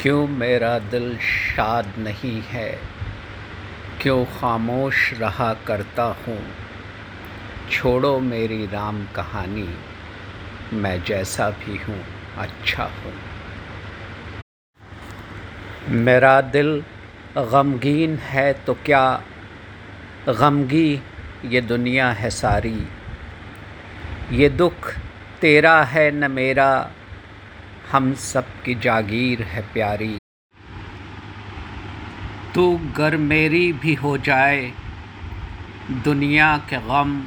क्यों मेरा दिल शाद नहीं है? क्यों खामोश रहा करता हूँ? छोड़ो मेरी राम कहानी, मैं जैसा भी हूँ अच्छा हूँ। मेरा दिल गमगीन है तो क्या गमगी ये दुनिया है सारी? ये दुख तेरा है न मेरा हम सब की जागीर है प्यारी। तू गर मेरी भी हो जाए, दुनिया के गम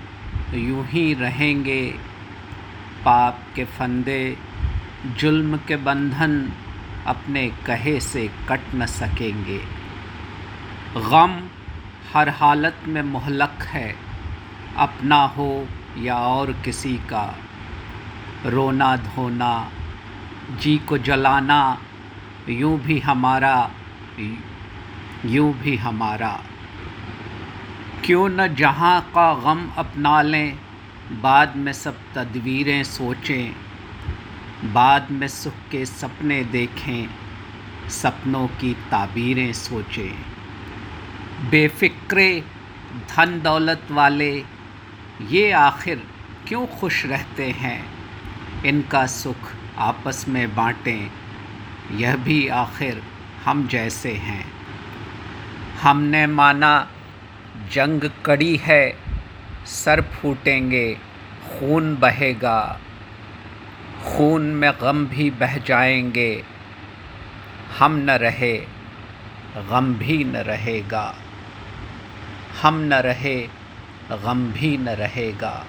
यूँ ही रहेंगे। पाप के फंदे, जुल्म के बंधन अपने कहे से कट न सकेंगे। गम हर हालत में मोहलक है, अपना हो या और किसी का। रोना धोना जी को जलाना, यूँ भी हमारा, यूँ भी हमारा। क्यों न जहाँ का गम अपना लें, बाद में सब तदवीरें सोचें, बाद में सुख के सपने देखें, सपनों की ताबीरें सोचें। बेफिक्रे धन दौलत वाले, ये आखिर क्यों खुश रहते हैं? इनका सुख आपस में बांटें, यह भी आखिर हम जैसे हैं। हमने माना, जंग कड़ी है, सर फूटेंगे, खून बहेगा। खून में गम भी बह जाएँगे। हम न रहे, गम भी न रहेगा। हम न रहे, गम भी न रहेगा।